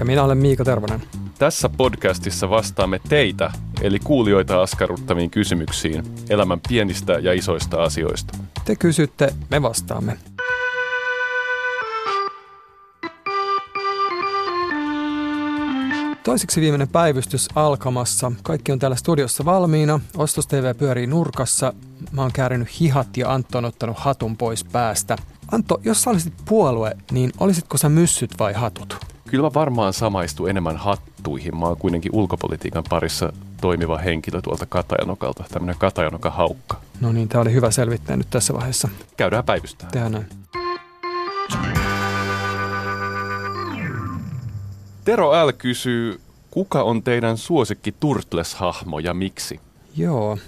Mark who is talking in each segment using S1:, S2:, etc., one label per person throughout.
S1: Ja minä olen Miika Tervonen.
S2: Tässä podcastissa vastaamme teitä, eli kuulijoita askarruttaviin kysymyksiin elämän pienistä ja isoista asioista.
S1: Te kysytte, me vastaamme. Toiseksi viimeinen päivystys alkamassa. Kaikki on täällä studiossa valmiina. Ostos TV pyörii nurkassa. Mä oon käärinyt hihat ja Antto on ottanut hatun pois päästä. Antto, jos sä olisit puolue, niin olisitko sä myssyt vai hatut?
S2: Kyllä mä varmaan samaistu enemmän hattuihin. Mä oon kuitenkin ulkopolitiikan parissa toimiva henkilö tuolta Katajanokalta, tämmönen Katajanoka haukka.
S1: No niin, tää oli hyvä selvittää nyt tässä vaiheessa.
S2: Käydään päivystään.
S1: Tehdään näin.
S2: Tero L. kysyy, kuka on teidän suosikki Turtles-hahmo ja miksi?
S1: Joo.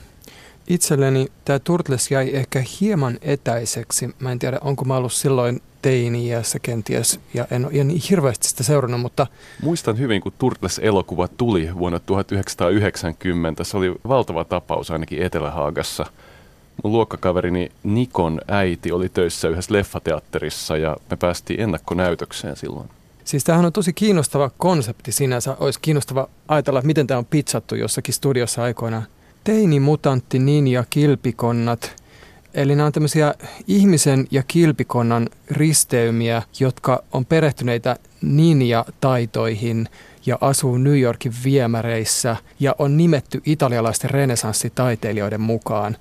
S1: Itselleni tämä Turtles jäi ehkä hieman etäiseksi. Mä en tiedä, onko mä ollut silloin teini-iässä kenties, ja en ole niin hirveästi sitä seurannut, mutta
S2: Muistan hyvin, kun Turtles-elokuva tuli vuonna 1990. Se oli valtava tapaus ainakin Etelähaagassa. Mun luokkakaverini Nikon äiti oli töissä yhdessä leffateatterissa ja me päästiin ennakkonäytökseen silloin.
S1: siis tämähän on tosi kiinnostava konsepti sinänsä. Olisi kiinnostava ajatella, että miten tämä on pizzattu jossakin studiossa aikoinaan. Teini, mutantti, ninja, kilpikonnat. Eli nämä on tämmöisiä ihmisen ja kilpikonnan risteymiä, jotka on perehtyneitä ninja-taitoihin ja asuu New Yorkin viemäreissä ja on nimetty italialaisten renesanssitaiteilijoiden mukaan.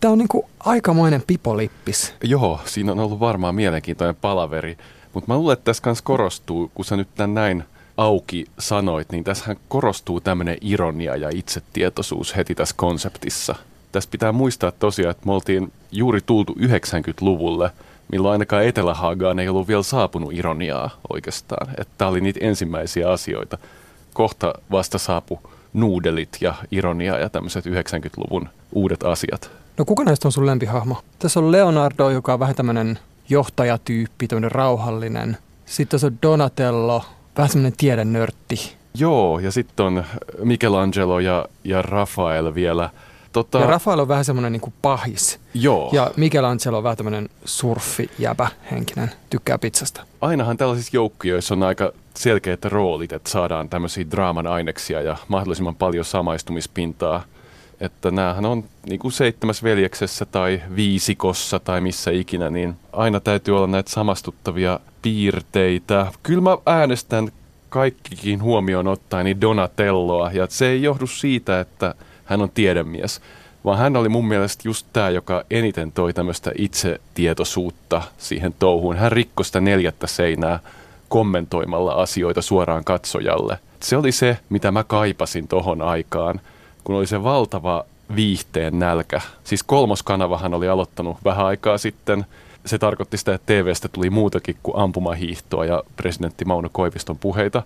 S1: Tämä on niinku aikamoinen pipolippis.
S2: Joo, siinä on ollut varmaan mielenkiintoinen palaveri. Mutta mä luulen, että tässä kanssa korostuu, kun sä nyt tän näin auki sanoit, niin tässähän korostuu tämmöinen ironia ja itsetietoisuus heti tässä konseptissa. Tässä pitää muistaa tosiaan, että me oltiin juuri tultu 90-luvulle, milloin ainakaan Etelähaagaan ei ollut vielä saapunut ironiaa oikeastaan. Että tämä oli niitä ensimmäisiä asioita. Kohta vasta saapu nuudelit ja ironia ja tämmöiset 90-luvun uudet asiat.
S1: No kuka näistä on sun lempihahmo? Tässä on Leonardo, joka on vähän tämmöinen johtajatyyppi, tämmöinen rauhallinen. Sitten tässä on Donatello, vähän semmoinen tiedennörtti.
S2: Joo, ja sitten on Michelangelo ja, ja Rafael vielä. Tota,
S1: Ja Rafael on vähän semmoinen niin pahis.
S2: joo.
S1: Ja Michelangelo on vähän tämmöinen surfijäbä henkinen, tykkää pizzasta.
S2: ainahan tällaisissa joukkioissa on aika selkeät roolit, että saadaan tämmöisiä draaman aineksia ja mahdollisimman paljon samaistumispintaa. Että näähän on niin kuin seitsemäs veljeksessä tai viisikossa tai missä ikinä, niin aina täytyy olla näitä samastuttavia piirteitä. Kyllä mä äänestän kaikkikin huomioon ottaen niin Donatelloa ja se ei johdu siitä, että hän on tiedemies, vaan hän oli mun mielestä just tämä, joka eniten toi tämmöistä itsetietoisuutta siihen touhuun. Hän rikkoi sitä neljättä seinää kommentoimalla asioita suoraan katsojalle. Se oli se, mitä mä kaipasin tohon aikaan, kun oli se valtava viihteen nälkä. Siis kolmoskanavahan oli aloittanut vähän aikaa sitten. Se tarkoitti sitä, että TVstä tuli muutakin kuin ampumahiihtoa ja presidentti Mauno Koiviston puheita.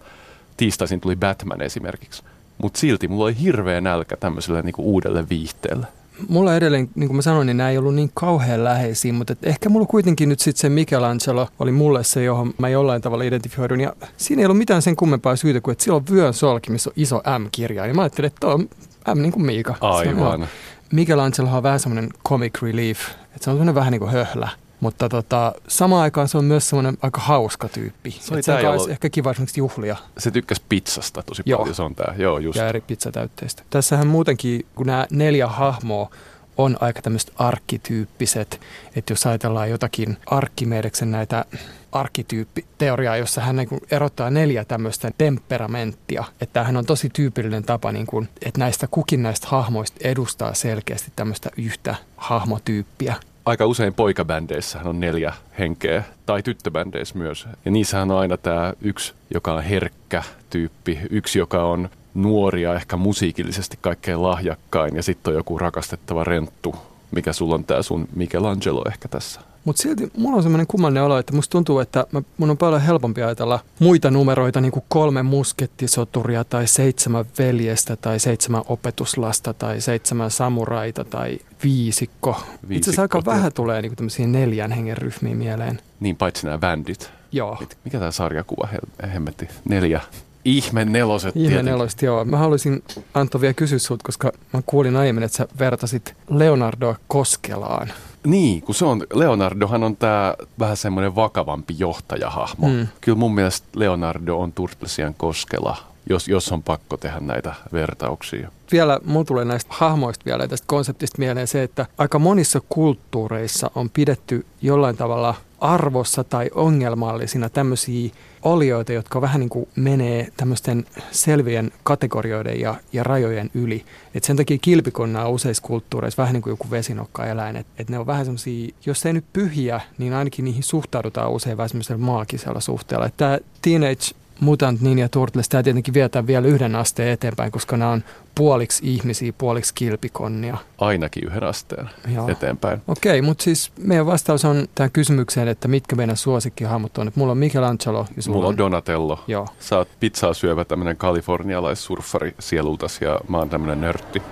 S2: Tiistaisin tuli Batman esimerkiksi. Mutta silti mulla oli hirveä nälkä tämmöiselle niinku uudelle viihteelle.
S1: Mulla edelleen, niin kuin mä sanoin, niin nämä ei ollut niin kauhean läheisiä, mutta et ehkä mulla kuitenkin nyt sitten se Michelangelo oli mulle se, johon mä jollain tavalla identifioidun. Ja siinä ei ollut mitään sen kummempaa syytä kuin, että sillä on vyön solki, missä on iso M-kirja. Ja mä ajattelin, että toi on M niin kuin Miika.
S2: Aivan.
S1: Michelangelo on vähän semmoinen comic relief, että se on semmoinen vähän niin kuin höhlä. Mutta tota, samaan aikaan se on myös semmoinen aika hauska tyyppi.
S2: Se oli tää,
S1: kanssa
S2: jolla-
S1: ehkä kiva esimerkiksi juhlia
S2: Se tykkäsi pizzasta tosi
S1: Joo.
S2: paljon, se on tää. Joo, just.
S1: ja eri pizzatäytteistä. Tässähän muutenkin, kun nämä neljä hahmoa on aika tämmöiset arkkityyppiset, että jos ajatellaan jotakin Arkkimedeksen näitä arkkityyppiteoriaa, jossa hän niin erottaa neljä tämmöistä temperamenttia, että hän on tosi tyypillinen tapa, niin kuin, että näistä kukin näistä hahmoista edustaa selkeästi tämmöistä yhtä hahmotyyppiä.
S2: Aika usein poikabändeissähän on neljä henkeä, tai tyttöbändeissä myös. Ja niissähän on aina tämä yksi, joka on herkkä tyyppi, yksi, joka on nuori ja ehkä musiikillisesti kaikkein lahjakkain, ja sitten on joku rakastettava renttu, mikä sulla on tämä sun Michelangelo ehkä tässä.
S1: Mutta silti mulla on semmoinen kummallinen olo, että musta tuntuu, että mä, mun on paljon helpompi ajatella muita numeroita, niin kuin kolme muskettisoturia tai seitsemän veljestä tai seitsemän opetuslasta tai seitsemän samuraita tai viisikko. viisikko Itse asiassa aika vähän tulee niin tämmöisiä neljän hengen ryhmiä mieleen.
S2: Niin paitsi nämä bändit.
S1: Joo.
S2: Mikä tämä sarjakuva hemmetti? Neljä. Ihme neloset.
S1: Ihme neloset, joo. Mä haluaisin Antto vielä kysyä sinulta, koska mä kuulin aiemmin, että sä vertasit Leonardoa Koskelaan.
S2: Niin, kun se on, Leonardohan on tämä vähän semmoinen vakavampi johtajahahmo. Mm. Kyllä mun mielestä Leonardo on Turtlesian Koskela, jos, jos on pakko tehdä näitä vertauksia.
S1: Vielä mulla tulee näistä hahmoista vielä tästä konseptista mieleen se, että aika monissa kulttuureissa on pidetty jollain tavalla arvossa tai ongelmallisina tämmöisiä olioita, jotka vähän niin kuin menee tämmöisten selvien kategorioiden ja, ja rajojen yli. Et sen takia kilpikonna on useissa kulttuureissa vähän niin kuin joku vesinokkaeläin. Että et ne on vähän semmoisia, jos ei nyt pyhiä, niin ainakin niihin suhtaudutaan usein vähän semmoisella maagisella suhteella. Tämä Teenage Mutant Ninja Turtles, tämä tietenkin vietää vielä yhden asteen eteenpäin, koska nämä on puoliksi ihmisiä, puoliksi kilpikonnia.
S2: Ainakin yhden asteen Joo. eteenpäin.
S1: Okei, mutta siis meidän vastaus on tähän kysymykseen, että mitkä meidän suosikkihahmot on. Että mulla on Michelangelo
S2: ja sulla Mulla on Donatello. Joo. Sä oot pizzaa syövä tämmöinen kalifornialaissurfari sielultas ja mä oon tämmöinen nörtti.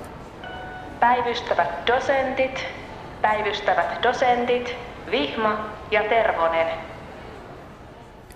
S3: Päivystävät dosentit, päivystävät dosentit, Vihma ja Tervonen.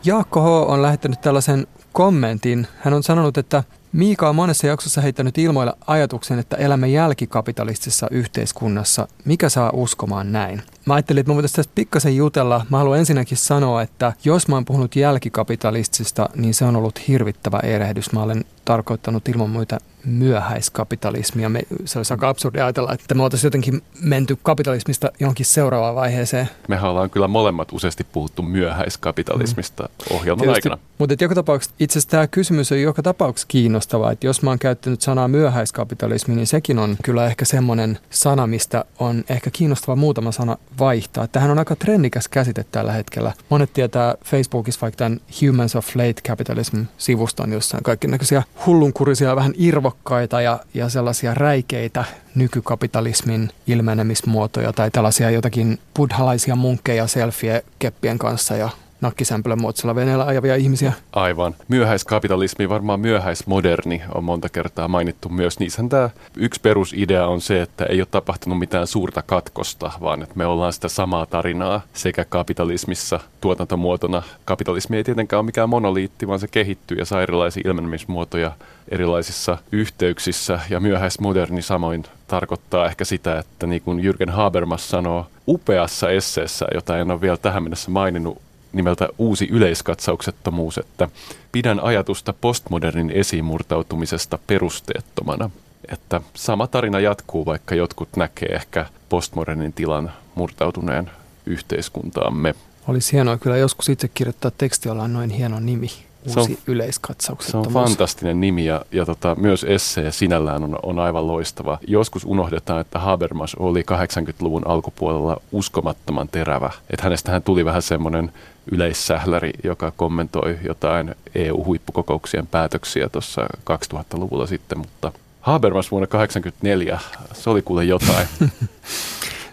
S1: Jaakko H. on lähettänyt tällaisen kommentin. Hän on sanonut, että Miika on monessa jaksossa heittänyt ilmoilla ajatuksen, että elämme jälkikapitalistisessa yhteiskunnassa. Mikä saa uskomaan näin? Mä ajattelin, että mä voitaisiin tästä pikkasen jutella. Mä haluan ensinnäkin sanoa, että jos mä oon puhunut jälkikapitalistista, niin se on ollut hirvittävä erehdys. Mä olen tarkoittanut ilman muita myöhäiskapitalismia. Me, se olisi aika absurdi ajatella, että me oltaisiin jotenkin menty kapitalismista johonkin seuraavaan vaiheeseen.
S2: Mehän ollaan kyllä molemmat useasti puhuttu myöhäiskapitalismista mm. ohjelman Tietysti, aikana.
S1: Mutta joka tapauksessa, itse asiassa tämä kysymys on joka tapauksessa kiinnostava. Että jos mä oon käyttänyt sanaa myöhäiskapitalismi, niin sekin on kyllä ehkä semmoinen sana, mistä on ehkä kiinnostava muutama sana vaihtaa. Tähän on aika trendikäs käsite tällä hetkellä. Monet tietää Facebookissa vaikka tämän Humans of Late Capitalism-sivuston, jossa on kaikki näköisiä hullunkurisia, vähän irvokkaita ja, ja sellaisia räikeitä nykykapitalismin ilmenemismuotoja tai tällaisia jotakin buddhalaisia munkkeja selfie-keppien kanssa ja nakkisämpylän muotoisella veneellä ajavia ihmisiä.
S2: Aivan. Myöhäiskapitalismi, varmaan myöhäismoderni on monta kertaa mainittu myös. Niissähän tämä yksi perusidea on se, että ei ole tapahtunut mitään suurta katkosta, vaan että me ollaan sitä samaa tarinaa sekä kapitalismissa tuotantomuotona. Kapitalismi ei tietenkään ole mikään monoliitti, vaan se kehittyy ja saa erilaisia ilmenemismuotoja erilaisissa yhteyksissä. Ja myöhäismoderni samoin tarkoittaa ehkä sitä, että niin kuin Jürgen Habermas sanoo upeassa esseessä, jota en ole vielä tähän mennessä maininnut, nimeltä Uusi yleiskatsauksettomuus, että pidän ajatusta postmodernin esimurtautumisesta perusteettomana. Että sama tarina jatkuu, vaikka jotkut näkee ehkä postmodernin tilan murtautuneen yhteiskuntaamme.
S1: Olisi hienoa kyllä joskus itse kirjoittaa teksti, jolla on noin hieno nimi. Uusi se on,
S2: Se on fantastinen nimi ja, ja tota, myös essee sinällään on, on aivan loistava. Joskus unohdetaan, että Habermas oli 80-luvun alkupuolella uskomattoman terävä. Että hänestähän tuli vähän semmoinen yleissähläri, joka kommentoi jotain EU-huippukokouksien päätöksiä tuossa 2000-luvulla sitten, mutta Habermas vuonna 1984, se oli kuule jotain.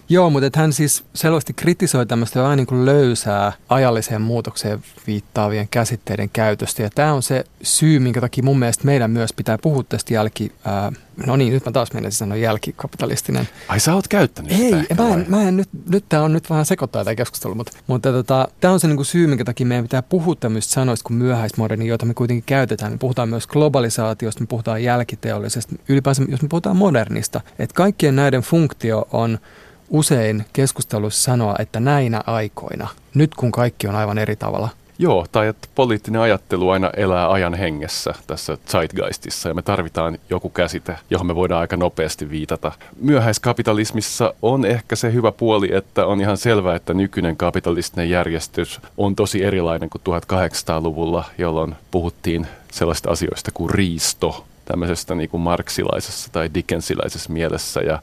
S1: Joo, mutta hän siis selvästi kritisoi tämmöistä vähän niin kuin löysää ajalliseen muutokseen viittaavien käsitteiden käytöstä. Ja tämä on se syy, minkä takia mun mielestä meidän myös pitää puhua tästä jälki... Ää, no niin, nyt mä taas menisin sanoa jälkikapitalistinen.
S2: Ai sä oot käyttänyt
S1: Ei, sitä mä en, mä en nyt, nyt tämä on nyt vähän sekoittaa tämä keskustelu, mutta, mutta tota, tämä on se niin kuin syy, minkä takia meidän pitää puhua tämmöistä sanoista kuin myöhäismoderni, joita me kuitenkin käytetään. Me puhutaan myös globalisaatiosta, me puhutaan jälkiteollisesta, ylipäänsä jos me puhutaan modernista. Että kaikkien näiden funktio on usein keskustelussa sanoa, että näinä aikoina, nyt kun kaikki on aivan eri tavalla.
S2: Joo, tai että poliittinen ajattelu aina elää ajan hengessä tässä zeitgeistissa ja me tarvitaan joku käsite, johon me voidaan aika nopeasti viitata. Myöhäiskapitalismissa on ehkä se hyvä puoli, että on ihan selvää, että nykyinen kapitalistinen järjestys on tosi erilainen kuin 1800-luvulla, jolloin puhuttiin sellaista asioista kuin riisto, tämmöisestä niin kuin marksilaisessa tai dickensiläisessä mielessä ja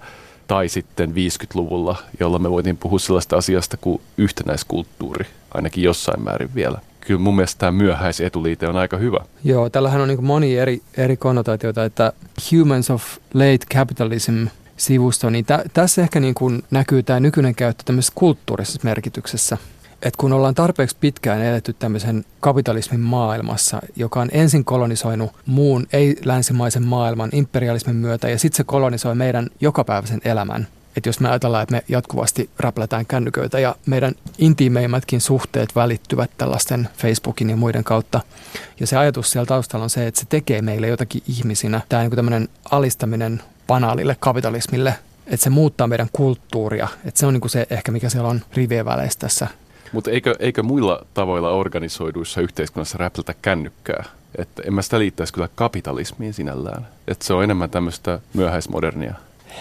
S2: tai sitten 50-luvulla, jolloin me voitiin puhua sellaista asiasta kuin yhtenäiskulttuuri, ainakin jossain määrin vielä. Kyllä mun mielestä tämä myöhäisetuliite on aika hyvä.
S1: Joo, tällähän on niin moni eri, eri konnotaatioita, että humans of late capitalism sivusto, niin tä, tässä ehkä niin kuin näkyy tämä nykyinen käyttö tämmöisessä kulttuurisessa merkityksessä. Että kun ollaan tarpeeksi pitkään eletty tämmöisen kapitalismin maailmassa, joka on ensin kolonisoinut muun ei-länsimaisen maailman imperialismin myötä ja sitten se kolonisoi meidän jokapäiväisen elämän, että jos me ajatellaan, että me jatkuvasti räplätään kännyköitä ja meidän intiimeimmätkin suhteet välittyvät tällaisten Facebookin ja muiden kautta. Ja se ajatus siellä taustalla on se, että se tekee meille jotakin ihmisinä. Tämä niin tämmöinen alistaminen banaalille kapitalismille, että se muuttaa meidän kulttuuria. Että se on niin kuin se ehkä, mikä siellä on rivien väleissä tässä.
S2: Mutta eikö, eikö muilla tavoilla organisoiduissa yhteiskunnassa räplätä kännykkää? Että en mä sitä liittäisi kyllä kapitalismiin sinällään. Että se on enemmän tämmöistä myöhäismodernia.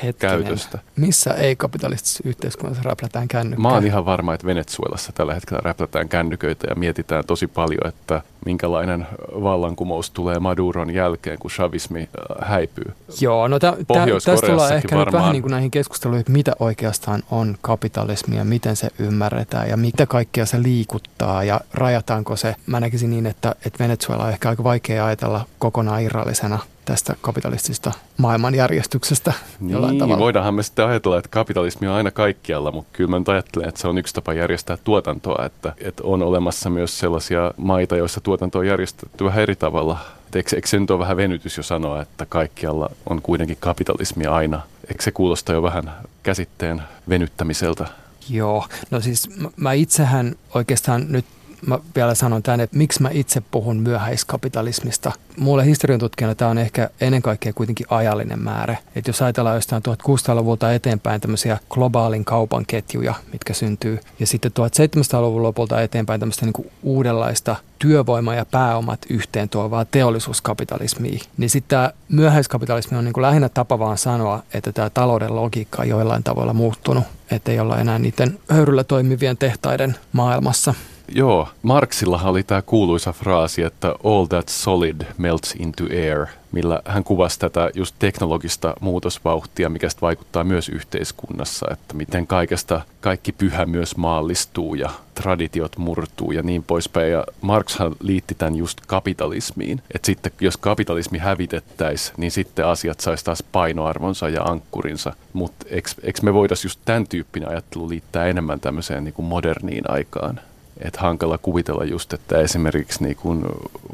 S2: Hetkinen. käytöstä.
S1: Missä ei-kapitalistisessa yhteiskunnassa räplätään kännykkää?
S2: Mä oon ihan varma, että Venezuelassa tällä hetkellä räplätään kännyköitä ja mietitään tosi paljon, että minkälainen vallankumous tulee Maduron jälkeen, kun chavismi äh, häipyy.
S1: Joo, no tä, tä, tästä tullaan ehkä varmaan... nyt vähän niin kuin näihin keskusteluihin, että mitä oikeastaan on kapitalismi ja miten se ymmärretään ja mitä kaikkea se liikuttaa ja rajataanko se. Mä näkisin niin, että, että Venezuela on ehkä aika vaikea ajatella kokonaan irrallisena tästä kapitalistisesta maailmanjärjestyksestä jollain
S2: niin,
S1: tavalla.
S2: voidaanhan me sitten ajatella, että kapitalismi on aina kaikkialla, mutta kyllä mä nyt ajattelen, että se on yksi tapa järjestää tuotantoa, että, että on olemassa myös sellaisia maita, joissa tuotanto on järjestetty vähän eri tavalla. Eikö, eikö se nyt ole vähän venytys jo sanoa, että kaikkialla on kuitenkin kapitalismia aina? Eikö se kuulosta jo vähän käsitteen venyttämiseltä?
S1: Joo, no siis mä itsehän oikeastaan nyt mä vielä sanon tämän, että miksi mä itse puhun myöhäiskapitalismista. Mulle historian tutkijana tämä on ehkä ennen kaikkea kuitenkin ajallinen määrä. Että jos ajatellaan jostain 1600-luvulta eteenpäin tämmöisiä globaalin kaupan ketjuja, mitkä syntyy, ja sitten 1700-luvun lopulta eteenpäin tämmöistä niin uudenlaista työvoima ja pääomat yhteen tuovaa teollisuuskapitalismia, niin sitten tämä myöhäiskapitalismi on niin kuin lähinnä tapa vaan sanoa, että tämä talouden logiikka on joillain tavalla muuttunut, että ei olla enää niiden höyryllä toimivien tehtaiden maailmassa.
S2: Joo, Marxillahan oli tämä kuuluisa fraasi, että all that solid melts into air, millä hän kuvasi tätä just teknologista muutosvauhtia, mikä vaikuttaa myös yhteiskunnassa, että miten kaikesta kaikki pyhä myös maallistuu ja traditiot murtuu ja niin poispäin. Ja Marxhan liitti tämän just kapitalismiin, että sitten jos kapitalismi hävitettäisiin, niin sitten asiat saisi taas painoarvonsa ja ankkurinsa. Mutta eikö me voitaisiin just tämän tyyppinen ajattelu liittää enemmän tämmöiseen niin moderniin aikaan? Että hankala kuvitella just, että esimerkiksi niin kuin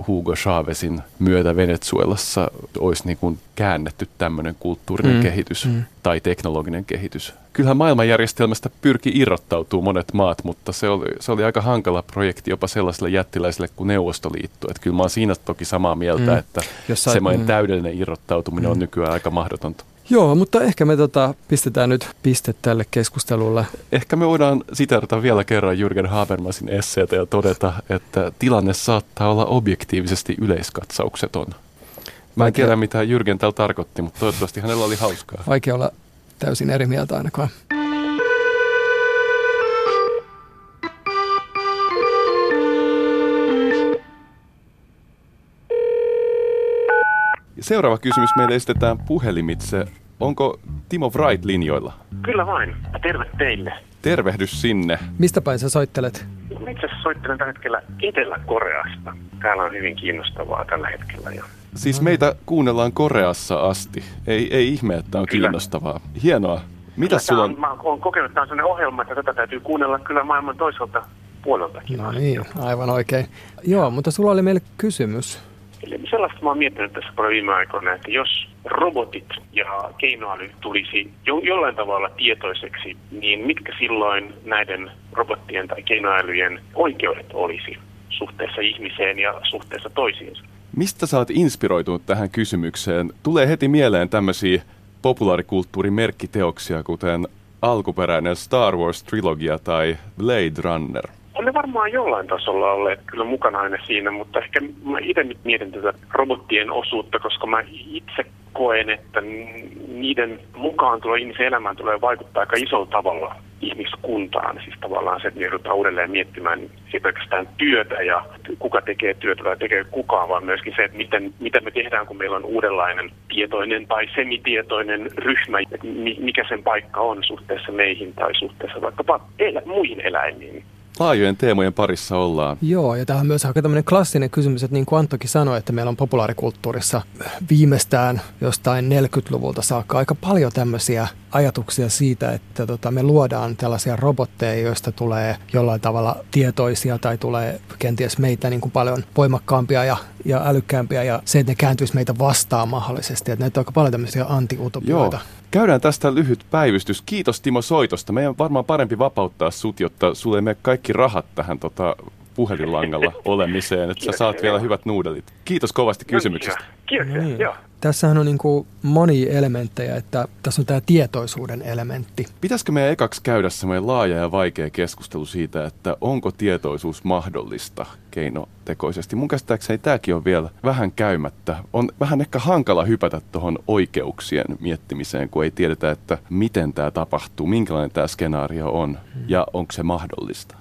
S2: Hugo Chavezin myötä Venezuelassa olisi niin kuin käännetty tämmöinen kulttuurinen mm. kehitys mm. tai teknologinen kehitys. Kyllähän maailmanjärjestelmästä pyrki irrottautuu monet maat, mutta se oli, se oli aika hankala projekti jopa sellaiselle jättiläiselle kuin Neuvostoliitto. Että kyllä mä oon siinä toki samaa mieltä, mm. että semmoinen mm. täydellinen irrottautuminen mm. on nykyään aika mahdotonta.
S1: Joo, mutta ehkä me tota, pistetään nyt piste tälle keskustelulle.
S2: Ehkä me voidaan siterata vielä kerran Jürgen Habermasin esseitä ja todeta, että tilanne saattaa olla objektiivisesti yleiskatsaukseton. Mä en tiedä, mitä Jürgen täällä tarkoitti, mutta toivottavasti hänellä oli hauskaa.
S1: Vaikea olla täysin eri mieltä ainakaan.
S2: Seuraava kysymys meille esitetään puhelimitse. Onko Timo Wright linjoilla?
S4: Kyllä vain. Terve teille.
S2: Tervehdys sinne.
S1: Mistä päin sä soittelet?
S4: Itse asiassa soittelen tällä hetkellä Etelä-Koreasta. Täällä on hyvin kiinnostavaa tällä hetkellä. Ja...
S2: Siis meitä kuunnellaan Koreassa asti. Ei, ei ihme, että on kyllä. kiinnostavaa. Hienoa. Mitä sulla on?
S4: on? Mä oon kokenut, että tämä on sellainen ohjelma, että tätä täytyy kuunnella kyllä maailman toiselta puoleltakin.
S1: No niin, aivan oikein. Joo, mutta sulla oli meille kysymys.
S4: Eli sellaista mä oon miettinyt tässä paljon viime aikoina, että jos robotit ja keinoäly tulisi jo, jollain tavalla tietoiseksi, niin mitkä silloin näiden robottien tai keinoälyjen oikeudet olisi suhteessa ihmiseen ja suhteessa toisiinsa?
S2: Mistä sä oot inspiroitunut tähän kysymykseen? Tulee heti mieleen tämmöisiä populaarikulttuurin merkkiteoksia, kuten alkuperäinen Star Wars-trilogia tai Blade Runner –
S4: on ne varmaan jollain tasolla olleet kyllä mukana aina siinä, mutta ehkä mä itse nyt mietin tätä robottien osuutta, koska mä itse koen, että niiden mukaan tulo ihmisen elämään tulee vaikuttaa aika isolla tavalla ihmiskuntaan. Siis tavallaan se, että me joudutaan uudelleen miettimään pelkästään työtä ja kuka tekee työtä tai tekee kukaan, vaan myöskin se, että miten, mitä me tehdään, kun meillä on uudenlainen tietoinen tai semitietoinen ryhmä, mikä sen paikka on suhteessa meihin tai suhteessa vaikkapa elä, muihin eläimiin.
S5: Laajojen teemojen parissa ollaan.
S1: Joo, ja tämä on myös aika tämmöinen klassinen kysymys, että niin kuin Anttokin sanoi, että meillä on populaarikulttuurissa viimeistään jostain 40-luvulta saakka aika paljon tämmöisiä ajatuksia siitä, että tota, me luodaan tällaisia robotteja, joista tulee jollain tavalla tietoisia tai tulee kenties meitä niin kuin paljon voimakkaampia ja, ja älykkäämpiä ja se, että ne kääntyisi meitä vastaan mahdollisesti. Että näitä on aika paljon tämmöisiä antiutopioita.
S5: Joo. Käydään tästä lyhyt päivystys. Kiitos Timo soitosta. Meidän on varmaan parempi vapauttaa sut, jotta sulle ei mene kaikki rahat tähän tota, puhelinlangalla olemiseen, että sä saat vielä hyvät nuudelit. Kiitos kovasti kysymyksestä.
S4: Kiitos,
S1: No niin.
S4: joo.
S1: Tässähän on niin kuin monia elementtejä, että tässä on tämä tietoisuuden elementti.
S5: Pitäisikö meidän ekaksi käydä semmoinen laaja ja vaikea keskustelu siitä, että onko tietoisuus mahdollista keinotekoisesti? Mun käsittääkseni tämäkin on vielä vähän käymättä. On vähän ehkä hankala hypätä tuohon oikeuksien miettimiseen, kun ei tiedetä, että miten tämä tapahtuu, minkälainen tämä skenaario on ja onko se mahdollista.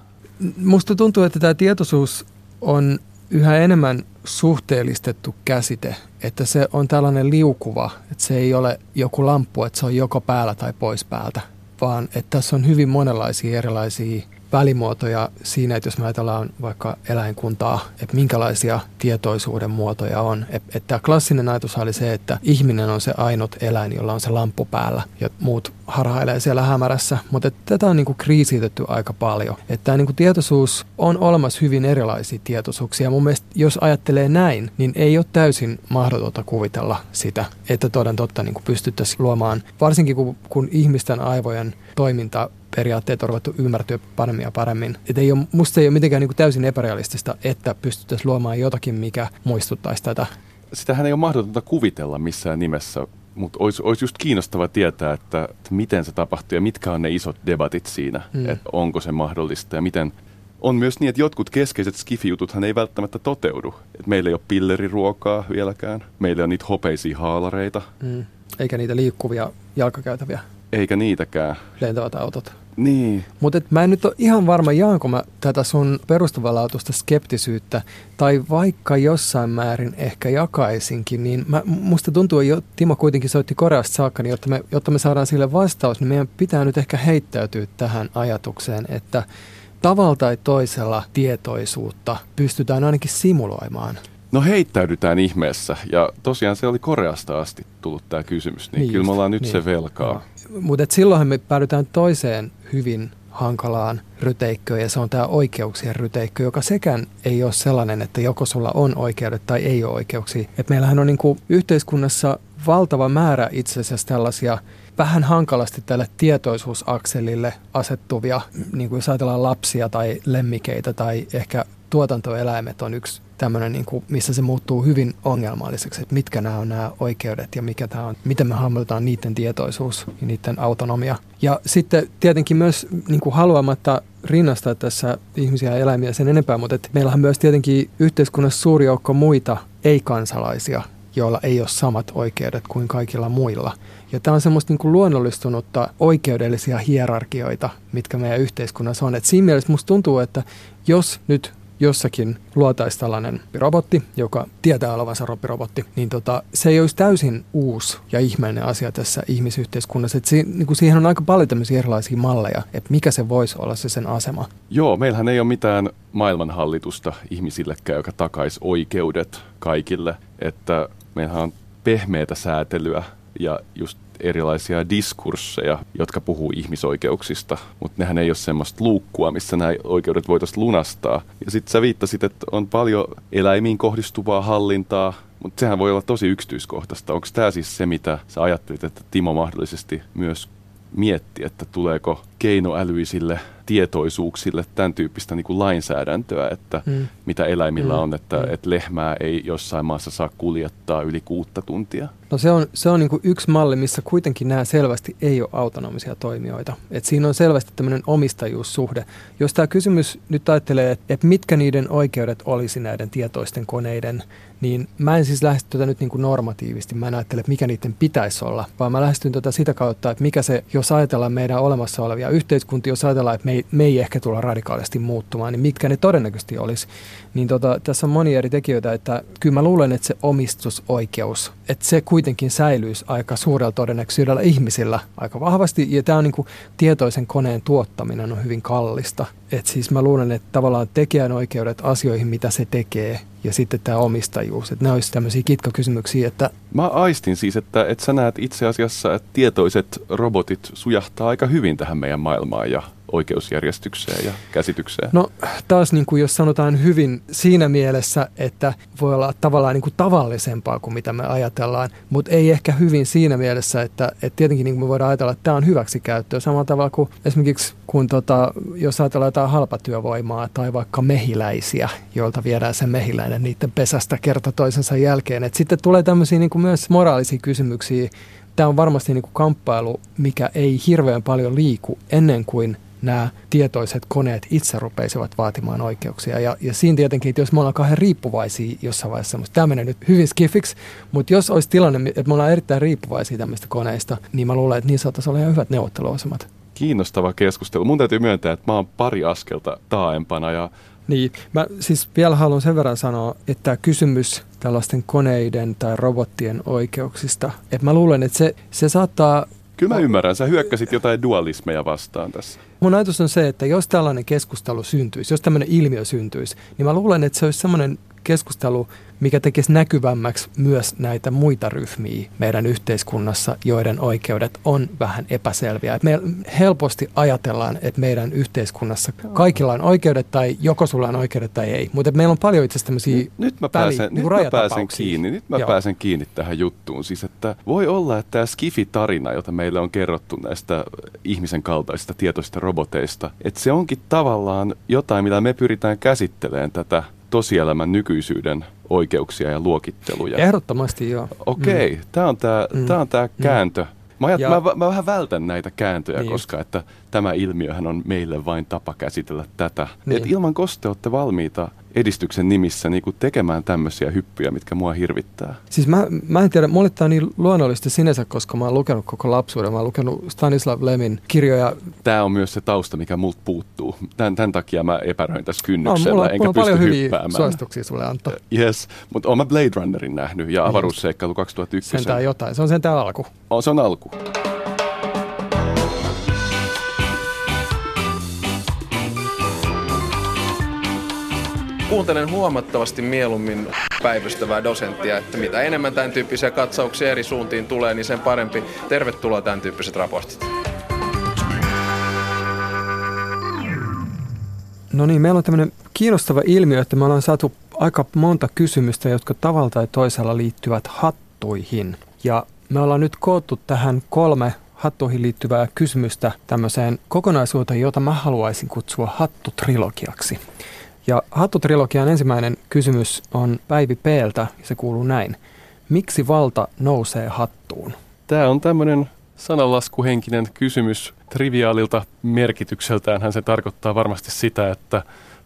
S1: Musta tuntuu, että tämä tietoisuus on yhä enemmän suhteellistettu käsite, että se on tällainen liukuva, että se ei ole joku lamppu, että se on joko päällä tai pois päältä, vaan että tässä on hyvin monenlaisia erilaisia välimuotoja siinä, että jos me ajatellaan vaikka eläinkuntaa, että minkälaisia tietoisuuden muotoja on. Että et tämä klassinen ajatus oli se, että ihminen on se ainut eläin, jolla on se lamppu päällä ja muut harhailee siellä hämärässä. Mutta tätä on niinku kriisitetty aika paljon. Että tämä niinku tietoisuus on olemassa hyvin erilaisia tietoisuuksia. Mun mielestä jos ajattelee näin, niin ei ole täysin mahdotonta kuvitella sitä, että toden totta niinku pystyttäisiin luomaan, varsinkin kun, kun ihmisten aivojen toiminta periaatteet on ruvettu ymmärtyä paremmin ja paremmin. Et ei ole, musta ei ole mitenkään niin täysin epärealistista, että pystyttäisiin luomaan jotakin, mikä muistuttaisi tätä.
S5: Sitähän ei ole mahdotonta kuvitella missään nimessä, mutta olisi, olisi just kiinnostava tietää, että, että miten se tapahtuu ja mitkä on ne isot debatit siinä,
S1: mm.
S5: että onko se mahdollista ja miten. On myös niin, että jotkut keskeiset skifijututhan ei välttämättä toteudu. Et meillä ei ole pilleriruokaa vieläkään, meillä on niitä hopeisia haalareita,
S1: Mm. Eikä niitä liikkuvia jalkakäytäviä
S5: eikä niitäkään.
S1: lentävät autot.
S5: Niin,
S1: Mutta mä en nyt ole ihan varma, jaanko mä tätä sun perustavanlaatuista skeptisyyttä, tai vaikka jossain määrin ehkä jakaisinkin, niin mä, musta tuntuu, että jo Timo kuitenkin soitti Koreasta saakka, niin jotta me, jotta me saadaan sille vastaus, niin meidän pitää nyt ehkä heittäytyä tähän ajatukseen, että tavalla tai toisella tietoisuutta pystytään ainakin simuloimaan.
S5: No heittäydytään ihmeessä. Ja tosiaan se oli Koreasta asti tullut tämä kysymys, niin,
S1: Niin
S5: kyllä me ollaan nyt niin. se velkaa.
S1: Mutta silloinhan me päädytään toiseen hyvin hankalaan ryteikköön, ja se on tämä oikeuksien ryteikkö, joka sekään ei ole sellainen, että joko sulla on oikeudet tai ei ole oikeuksia. Et meillähän on niinku yhteiskunnassa valtava määrä itse asiassa tällaisia vähän hankalasti tälle tietoisuusakselille asettuvia, niin kuin jos ajatellaan lapsia tai lemmikeitä tai ehkä tuotantoeläimet on yksi tämmöinen, niin kuin, missä se muuttuu hyvin ongelmalliseksi, että mitkä nämä on nämä oikeudet ja mikä tämä on, miten me hahmotetaan niiden tietoisuus ja niiden autonomia. Ja sitten tietenkin myös niin kuin haluamatta rinnastaa tässä ihmisiä ja eläimiä sen enempää, mutta että meillähän on myös tietenkin yhteiskunnassa suuri joukko muita ei-kansalaisia, joilla ei ole samat oikeudet kuin kaikilla muilla. Ja tämä on semmoista niin kuin luonnollistunutta oikeudellisia hierarkioita, mitkä meidän yhteiskunnassa on. Et siinä mielessä musta tuntuu, että jos nyt jossakin luotaisi tällainen robotti, joka tietää olevansa robotti, niin tota, se ei olisi täysin uusi ja ihmeellinen asia tässä ihmisyhteiskunnassa. Et si, niin kuin siihen on aika paljon tämmöisiä erilaisia malleja, että mikä se voisi olla se sen asema.
S5: Joo, meillähän ei ole mitään maailmanhallitusta ihmisillekään, joka takaisi oikeudet kaikille. Että meillähän on pehmeätä säätelyä ja just erilaisia diskursseja, jotka puhuu ihmisoikeuksista, mutta nehän ei ole semmoista luukkua, missä nämä oikeudet voitaisiin lunastaa. Ja sitten sä viittasit, että on paljon eläimiin kohdistuvaa hallintaa, mutta sehän voi olla tosi yksityiskohtaista. Onko tämä siis se, mitä sä ajattelit, että Timo mahdollisesti myös mietti, että tuleeko keinoälyisille tietoisuuksille tämän tyyppistä niin kuin lainsäädäntöä, että
S1: Mm.
S5: mitä eläimillä
S1: Mm.
S5: on, että,
S1: Mm.
S5: että lehmää ei jossain maassa saa kuljettaa yli kuutta tuntia.
S1: No se on, se on niin kuin yksi malli, missä kuitenkin nämä selvästi ei ole autonomisia toimijoita. Et siinä on selvästi tämmöinen omistajuussuhde. Jos tämä kysymys nyt ajattelee, että et mitkä niiden oikeudet olisi näiden tietoisten koneiden, niin mä en siis lähesty tätä nyt niin kuin normatiivisesti. Mä en ajattele, että mikä niiden pitäisi olla, vaan mä lähestyn tätä sitä kautta, että mikä se, jos ajatellaan meidän olemassa olevia ja yhteiskunti, jos ajatellaan, että me ei, me ei ehkä tulla radikaalisti muuttumaan, niin mitkä ne todennäköisesti olisi, niin tota, tässä on monia eri tekijöitä, että kyllä mä luulen, että se omistusoikeus, että se kuitenkin säilyisi aika suurella todennäköisyydellä ihmisillä aika vahvasti, ja tämä on niin kuin, tietoisen koneen tuottaminen on hyvin kallista. Et siis mä luulen, että tavallaan tekijänoikeudet asioihin, mitä se tekee, ja sitten tämä omistajuus, että ne olisi tämmöisiä kitkakysymyksiä, että...
S2: Mä aistin siis, että, että sä näet itse asiassa, että tietoiset robotit sujahtaa aika hyvin tähän meidän maailmaan ja oikeusjärjestykseen ja käsitykseen?
S1: No taas niin kuin jos sanotaan hyvin siinä mielessä, että voi olla tavallaan niin kuin tavallisempaa kuin mitä me ajatellaan, mutta ei ehkä hyvin siinä mielessä, että, että tietenkin niin kuin me voidaan ajatella, että tämä on hyväksikäyttöä samalla tavalla kuin esimerkiksi kun tota, jos ajatellaan jotain halpatyövoimaa tai vaikka mehiläisiä, joilta viedään se mehiläinen niiden pesästä kerta toisensa jälkeen. Et sitten tulee tämmöisiä niin kuin myös moraalisia kysymyksiä. Tämä on varmasti niin kuin kamppailu, mikä ei hirveän paljon liiku ennen kuin nämä tietoiset koneet itse rupeisivat vaatimaan oikeuksia. Ja, ja siinä tietenkin, että jos me ollaan kahden riippuvaisia jossain vaiheessa, tämä menee nyt hyvin skifiksi, mutta jos olisi tilanne, että me ollaan erittäin riippuvaisia tämmöistä koneista, niin mä luulen, että niin saattaisi olla ihan hyvät neuvotteluasemat.
S2: Kiinnostava keskustelu. Mun täytyy myöntää, että mä oon pari askelta taaempana ja
S1: niin, mä siis vielä haluan sen verran sanoa, että kysymys tällaisten koneiden tai robottien oikeuksista, että mä luulen, että se, se saattaa
S2: Kyllä mä ymmärrän, sä hyökkäsit jotain dualismeja vastaan tässä.
S1: Mun ajatus on se, että jos tällainen keskustelu syntyisi, jos tämmöinen ilmiö syntyisi, niin mä luulen, että se olisi semmoinen keskustelu, mikä tekisi näkyvämmäksi myös näitä muita ryhmiä meidän yhteiskunnassa, joiden oikeudet on vähän epäselviä. Me helposti ajatellaan, että meidän yhteiskunnassa kaikilla on oikeudet tai joko sulla on oikeudet tai ei, mutta meillä on paljon itse asiassa
S2: Nyt, nyt mä pääsen, niin nyt mä pääsen kiinni, nyt mä Joo. pääsen kiinni tähän juttuun. Siis, että voi olla, että tämä Skifi-tarina, jota meille on kerrottu näistä ihmisen kaltaisista tietoisista roboteista, että se onkin tavallaan jotain, mitä me pyritään käsittelemään tätä tosielämän nykyisyyden oikeuksia ja luokitteluja.
S1: Ehdottomasti joo.
S2: Okei, okay, mm. tämä on tämä mm. Mm. kääntö. Mä, ajat, ja, mä, mä vähän vältän näitä kääntöjä, niin koska että tämä ilmiöhän on meille vain tapa käsitellä tätä. Niin. Et ilman koste olette valmiita edistyksen nimissä niin kuin tekemään tämmöisiä hyppyjä, mitkä mua hirvittää?
S1: Siis mä, mä en tiedä, mulle tämä on niin luonnollista sinänsä, koska mä oon lukenut koko lapsuuden. Mä oon lukenut Stanislav Lemin kirjoja.
S2: Tämä on myös se tausta, mikä multa puuttuu. Tän, tämän takia mä epäröin tässä kynnyksellä, no, mulla, enkä
S1: mulla
S2: pysty
S1: paljon
S2: hyppäämään. hyviä
S1: suosituksia sulle antaa.
S2: Yes, mutta oon mä Blade Runnerin nähnyt ja avaruusseikkailu 2001.
S1: Sentään jotain, se on sentään alku.
S2: On, se on alku.
S6: Kuuntelen huomattavasti mieluummin päivystävää dosenttia, että mitä enemmän tämän tyyppisiä katsauksia eri suuntiin tulee, niin sen parempi. Tervetuloa tämän tyyppiset raportit.
S1: No niin, meillä on tämmöinen kiinnostava ilmiö, että me ollaan saatu aika monta kysymystä, jotka tavalla tai toisella liittyvät hattuihin. Ja me ollaan nyt koottu tähän kolme hattuihin liittyvää kysymystä tämmöiseen kokonaisuuteen, jota mä haluaisin kutsua hattutrilogiaksi. Ja Hattutrilogian ensimmäinen kysymys on Päivi Peeltä, ja se kuuluu näin. Miksi valta nousee hattuun?
S2: Tämä on tämmöinen sananlaskuhenkinen kysymys. Triviaalilta merkitykseltään se tarkoittaa varmasti sitä, että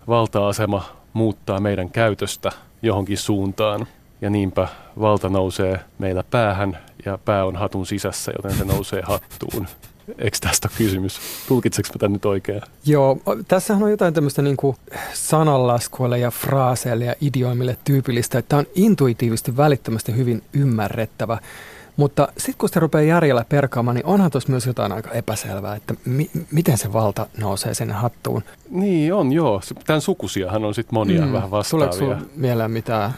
S2: valta-asema muuttaa meidän käytöstä johonkin suuntaan. Ja niinpä valta nousee meillä päähän ja pää on hatun sisässä, joten se nousee hattuun. Eikö tästä ole kysymys? Tulkitseeko mä tämän nyt oikein?
S1: Joo, tässähän on jotain tämmöistä niin kuin sananlaskuille ja fraaseille ja idioimille tyypillistä, että tämä on intuitiivisesti välittömästi hyvin ymmärrettävä. Mutta sitten kun sitä rupeaa järjellä perkaamaan, niin onhan tuossa myös jotain aika epäselvää, että mi- miten se valta nousee sinne hattuun.
S2: Niin on, joo. Tämän sukusiahan on sitten monia mm. vähän vastaavia.
S1: Tuleeko mieleen mitään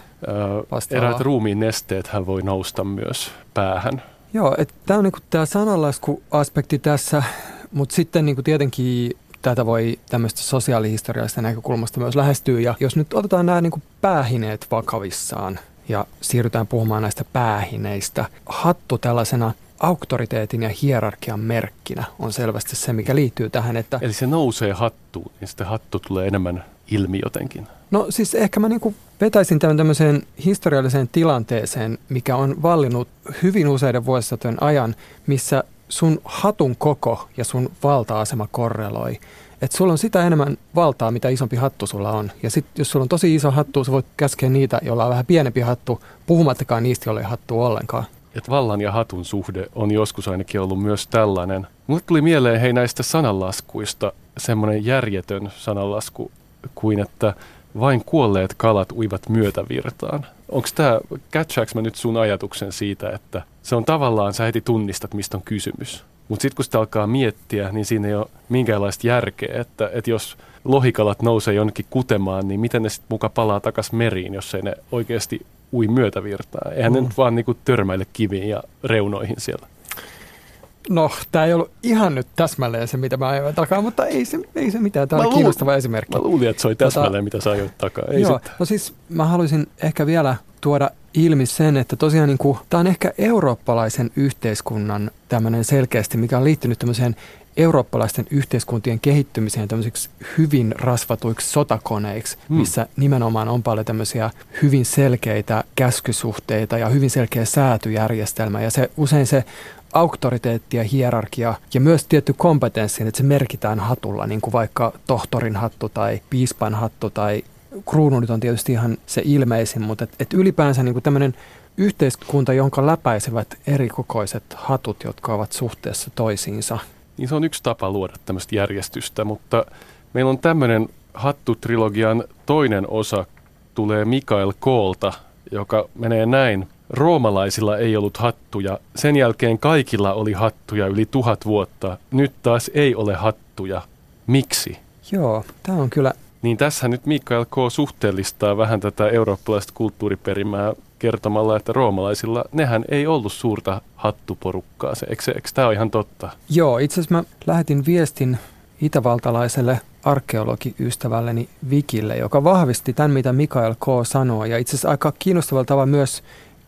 S1: vastaavaa?
S2: Eräät ruumiin nesteet hän voi nousta myös päähän.
S1: Joo, tämä on niinku tämä sananlaskuaspekti tässä, mutta sitten niinku tietenkin tätä voi tämmöistä sosiaalihistoriallisesta näkökulmasta myös lähestyä. Ja jos nyt otetaan nämä niinku päähineet vakavissaan ja siirrytään puhumaan näistä päähineistä, hattu tällaisena auktoriteetin ja hierarkian merkkinä on selvästi se, mikä liittyy tähän. Että
S2: Eli se nousee hattuun, niin sitten hattu tulee enemmän ilmi jotenkin.
S1: No siis ehkä mä niinku vetäisin tämän tämmöiseen historialliseen tilanteeseen, mikä on vallinnut hyvin useiden vuosisatojen ajan, missä sun hatun koko ja sun valta-asema korreloi. Että sulla on sitä enemmän valtaa, mitä isompi hattu sulla on. Ja sitten jos sulla on tosi iso hattu, sä voit käskeä niitä, joilla on vähän pienempi hattu, puhumattakaan niistä, joilla ei hattu ollenkaan.
S2: Et vallan ja hatun suhde on joskus ainakin ollut myös tällainen, Mulle tuli mieleen hei näistä sananlaskuista semmoinen järjetön sananlasku kuin, että vain kuolleet kalat uivat myötävirtaan. Onko tämä, catchaaks mä nyt sun ajatuksen siitä, että se on tavallaan, sä heti tunnistat, mistä on kysymys. Mutta sitten kun sitä alkaa miettiä, niin siinä ei ole minkäänlaista järkeä, että, että jos lohikalat nousee jonnekin kutemaan, niin miten ne sitten muka palaa takaisin meriin, jos ei ne oikeasti ui myötävirtaan. Eihän mm. ne nyt vaan niinku törmäile kiviin ja reunoihin siellä.
S1: No, tämä ei ollut ihan nyt täsmälleen se, mitä mä ajoin takaa, mutta ei se, ei se mitään. Tämä on kiinnostava esimerkki.
S2: Mä luulin, että se oli tota- täsmälleen, tota, mitä sä ajoit takaa. Ei
S1: joo, no siis mä haluaisin ehkä vielä tuoda ilmi sen, että tosiaan niin kuin, tämä on ehkä eurooppalaisen yhteiskunnan tämmöinen selkeästi, mikä on liittynyt tämmöiseen eurooppalaisten yhteiskuntien kehittymiseen tämmöisiksi hyvin rasvatuiksi sotakoneiksi, hmm. missä nimenomaan on paljon tämmöisiä hyvin selkeitä käskysuhteita ja hyvin selkeä säätyjärjestelmä. Ja se usein se auktoriteetti ja hierarkia ja myös tietty kompetenssi, että se merkitään hatulla, niin kuin vaikka tohtorin hattu tai piispan hattu tai kruunu nyt on tietysti ihan se ilmeisin, mutta et, et ylipäänsä niin tämmöinen yhteiskunta, jonka läpäisevät eri kokoiset hatut, jotka ovat suhteessa toisiinsa.
S2: Niin se on yksi tapa luoda tämmöistä järjestystä, mutta meillä on tämmöinen hattutrilogian toinen osa, tulee Mikael Koolta, joka menee näin. Roomalaisilla ei ollut hattuja. Sen jälkeen kaikilla oli hattuja yli tuhat vuotta. Nyt taas ei ole hattuja. Miksi?
S1: Joo, tämä on kyllä...
S2: Niin tässä nyt Mikael K. suhteellistaa vähän tätä eurooppalaista kulttuuriperimää kertomalla, että roomalaisilla nehän ei ollut suurta hattuporukkaa. Se, eikö, eikö tämä ole ihan totta?
S1: Joo, itse asiassa mä lähetin viestin itävaltalaiselle arkeologiystävälleni Vikille, joka vahvisti tämän, mitä Mikael K. sanoo. Ja itse asiassa aika kiinnostavalla tavalla myös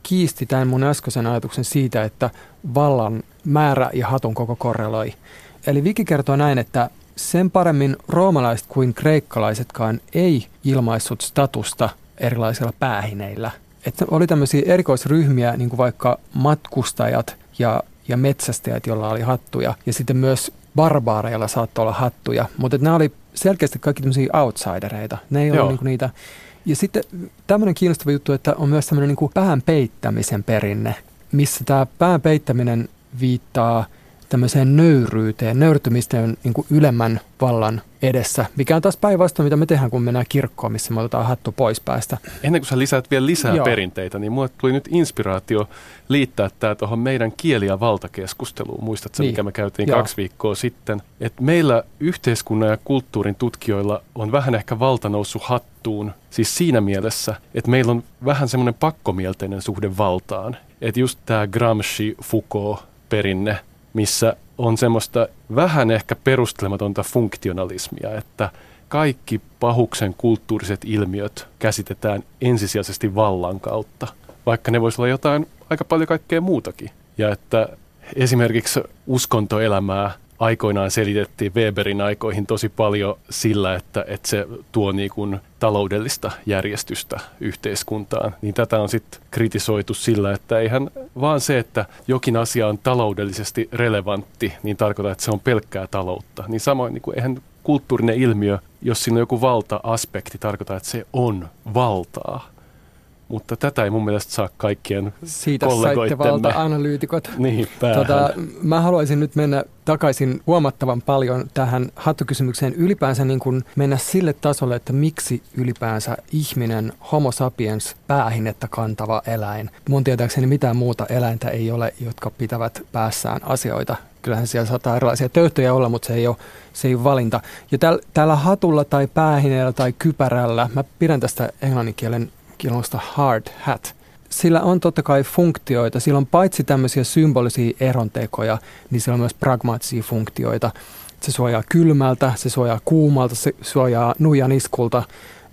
S1: kiisti tämän mun äskeisen ajatuksen siitä, että vallan määrä ja hatun koko korreloi. Eli Viki kertoo näin, että sen paremmin roomalaiset kuin kreikkalaisetkaan ei ilmaissut statusta erilaisilla päähineillä. Että oli tämmöisiä erikoisryhmiä, niin kuin vaikka matkustajat ja, ja metsästäjät, joilla oli hattuja. Ja sitten myös barbaareilla saattoi olla hattuja. Mutta nämä oli selkeästi kaikki tämmöisiä outsidereita. Ne ei ole niin niitä ja sitten tämmöinen kiinnostava juttu, että on myös tämmöinen niin pään peittämisen perinne, missä tämä pään peittäminen viittaa tämmöiseen nöyryyteen, nöyrtymisten niin kuin ylemmän vallan edessä, mikä on taas päinvastoin, mitä me tehdään, kun mennään kirkkoon, missä me otetaan hattu pois päästä.
S2: Ennen kuin sä lisäät vielä lisää Joo. perinteitä, niin mulle tuli nyt inspiraatio liittää tämä tuohon meidän kieli- ja valtakeskusteluun. Muistatko, niin. mikä me käytiin Joo. kaksi viikkoa sitten? Että meillä yhteiskunnan ja kulttuurin tutkijoilla on vähän ehkä valta noussut hattuun, siis siinä mielessä, että meillä on vähän semmoinen pakkomielteinen suhde valtaan. Että just tämä Gramsci-Foucault-perinne, missä on semmoista vähän ehkä perustelematonta funktionalismia, että kaikki pahuksen kulttuuriset ilmiöt käsitetään ensisijaisesti vallan kautta, vaikka ne voisi olla jotain aika paljon kaikkea muutakin. Ja että esimerkiksi uskontoelämää aikoinaan selitettiin Weberin aikoihin tosi paljon sillä, että, että se tuo niin kuin taloudellista järjestystä yhteiskuntaan. Niin tätä on sitten kritisoitu sillä, että eihän vaan se, että jokin asia on taloudellisesti relevantti, niin tarkoittaa, että se on pelkkää taloutta. Niin samoin niin kuin, eihän kulttuurinen ilmiö, jos siinä on joku valta-aspekti, tarkoittaa, että se on valtaa. Mutta tätä ei mun mielestä saa kaikkien
S1: Siitä saitte valta-analyytikot.
S2: Niin, tota,
S1: mä haluaisin nyt mennä takaisin huomattavan paljon tähän hattukysymykseen. Ylipäänsä niin kuin mennä sille tasolle, että miksi ylipäänsä ihminen, homo sapiens, päähinettä kantava eläin. Mun tietääkseni mitään muuta eläintä ei ole, jotka pitävät päässään asioita kyllähän siellä saattaa erilaisia töyttöjä olla, mutta se ei ole, se ei ole valinta. Ja täl, tällä hatulla tai päähineellä tai kypärällä, mä pidän tästä englanninkielen kilmosta hard hat. Sillä on totta kai funktioita. Sillä on paitsi tämmöisiä symbolisia erontekoja, niin sillä on myös pragmaattisia funktioita. Se suojaa kylmältä, se suojaa kuumalta, se suojaa nuijan iskulta.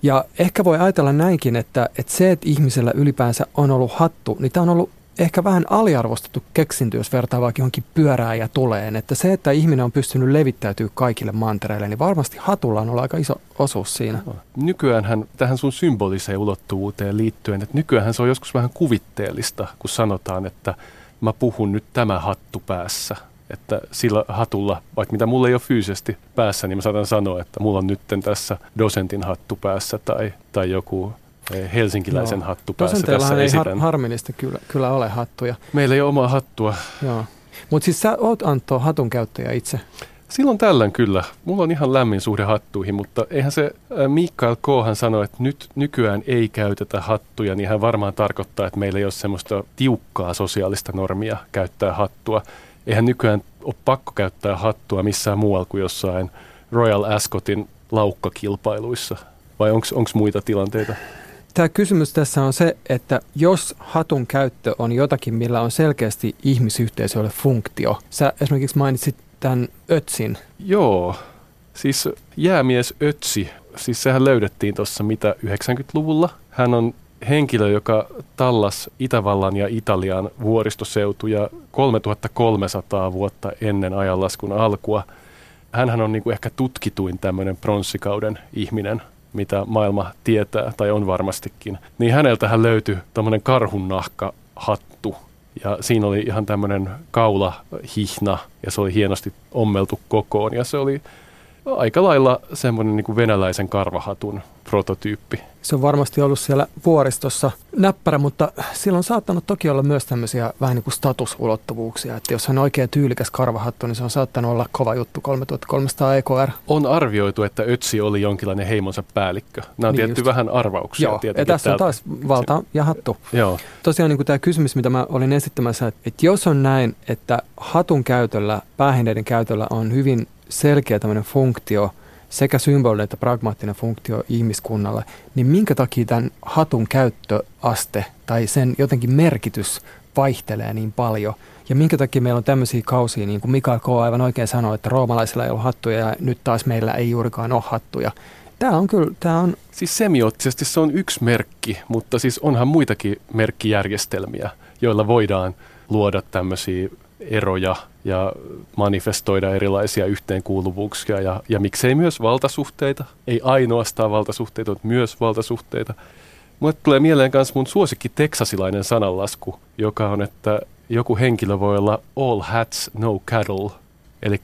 S1: Ja ehkä voi ajatella näinkin, että, että se, että ihmisellä ylipäänsä on ollut hattu, niin tämä on ollut ehkä vähän aliarvostettu keksintö, jos vertaa vaikka johonkin pyörää ja tuleen. Että se, että ihminen on pystynyt levittäytyä kaikille mantereille, niin varmasti hatulla on ollut aika iso osuus siinä. No.
S2: Nykyäänhän tähän sun symboliseen ulottuvuuteen liittyen, että nykyään se on joskus vähän kuvitteellista, kun sanotaan, että mä puhun nyt tämä hattu päässä. Että sillä hatulla, vaikka mitä mulla ei ole fyysisesti päässä, niin mä saatan sanoa, että mulla on nyt tässä dosentin hattu päässä tai, tai joku helsinkiläisen Joo. hattu päässä tässä
S1: ei har- harmillista kyllä, kyllä ole hattuja.
S2: Meillä ei ole omaa hattua.
S1: Joo. Mutta siis sä oot Antto hatun käyttäjä itse.
S2: Silloin tällöin kyllä. Mulla on ihan lämmin suhde hattuihin, mutta eihän se äh, Mikael Kohan sano, että nyt nykyään ei käytetä hattuja, niin hän varmaan tarkoittaa, että meillä ei ole semmoista tiukkaa sosiaalista normia käyttää hattua. Eihän nykyään ole pakko käyttää hattua missään muualla kuin jossain Royal Ascotin laukkakilpailuissa. Vai onko muita tilanteita?
S1: Tämä kysymys tässä on se, että jos hatun käyttö on jotakin, millä on selkeästi ihmisyhteisölle funktio. Sä esimerkiksi mainitsit tämän Ötsin.
S2: Joo, siis jäämies Ötsi, siis sehän löydettiin tuossa mitä 90-luvulla. Hän on henkilö, joka tallas Itävallan ja Italian vuoristoseutuja 3300 vuotta ennen ajanlaskun alkua. Hänhän on niin kuin ehkä tutkituin tämmöinen pronssikauden ihminen, mitä maailma tietää, tai on varmastikin. Niin häneltähän löytyi tämmöinen karhunnahka hattu, ja siinä oli ihan tämmöinen kaulahihna ja se oli hienosti ommeltu kokoon ja se oli aika lailla semmoinen niin kuin venäläisen karvahatun prototyyppi.
S1: Se on varmasti ollut siellä vuoristossa näppärä, mutta sillä on saattanut toki olla myös tämmöisiä vähän niin kuin statusulottuvuuksia. Että jos hän on oikein tyylikäs karvahattu, niin se on saattanut olla kova juttu 3300 EKR.
S2: On arvioitu, että Ötsi oli jonkinlainen heimonsa päällikkö. Nämä on niin tietty just. vähän arvauksia.
S1: Joo, ja tässä on taas valta ja hattu.
S2: Joo.
S1: Tosiaan niin kuin tämä kysymys, mitä mä olin esittämässä, että, että jos on näin, että hatun käytöllä, päähineiden käytöllä on hyvin selkeä tämmöinen funktio, sekä symbolinen että pragmaattinen funktio ihmiskunnalle, niin minkä takia tämän hatun käyttöaste tai sen jotenkin merkitys vaihtelee niin paljon? Ja minkä takia meillä on tämmöisiä kausia, niin kuin Mikael K. aivan oikein sanoi, että roomalaisilla ei ole hattuja ja nyt taas meillä ei juurikaan ole hattuja. Tämä on kyllä, tämä on...
S2: Siis semiottisesti se on yksi merkki, mutta siis onhan muitakin merkkijärjestelmiä, joilla voidaan luoda tämmöisiä eroja ja manifestoida erilaisia yhteenkuuluvuuksia ja, ja miksei myös valtasuhteita. Ei ainoastaan valtasuhteita, mutta myös valtasuhteita. Mulle tulee mieleen myös mun suosikki teksasilainen sananlasku, joka on, että joku henkilö voi olla all hats, no cattle. Eli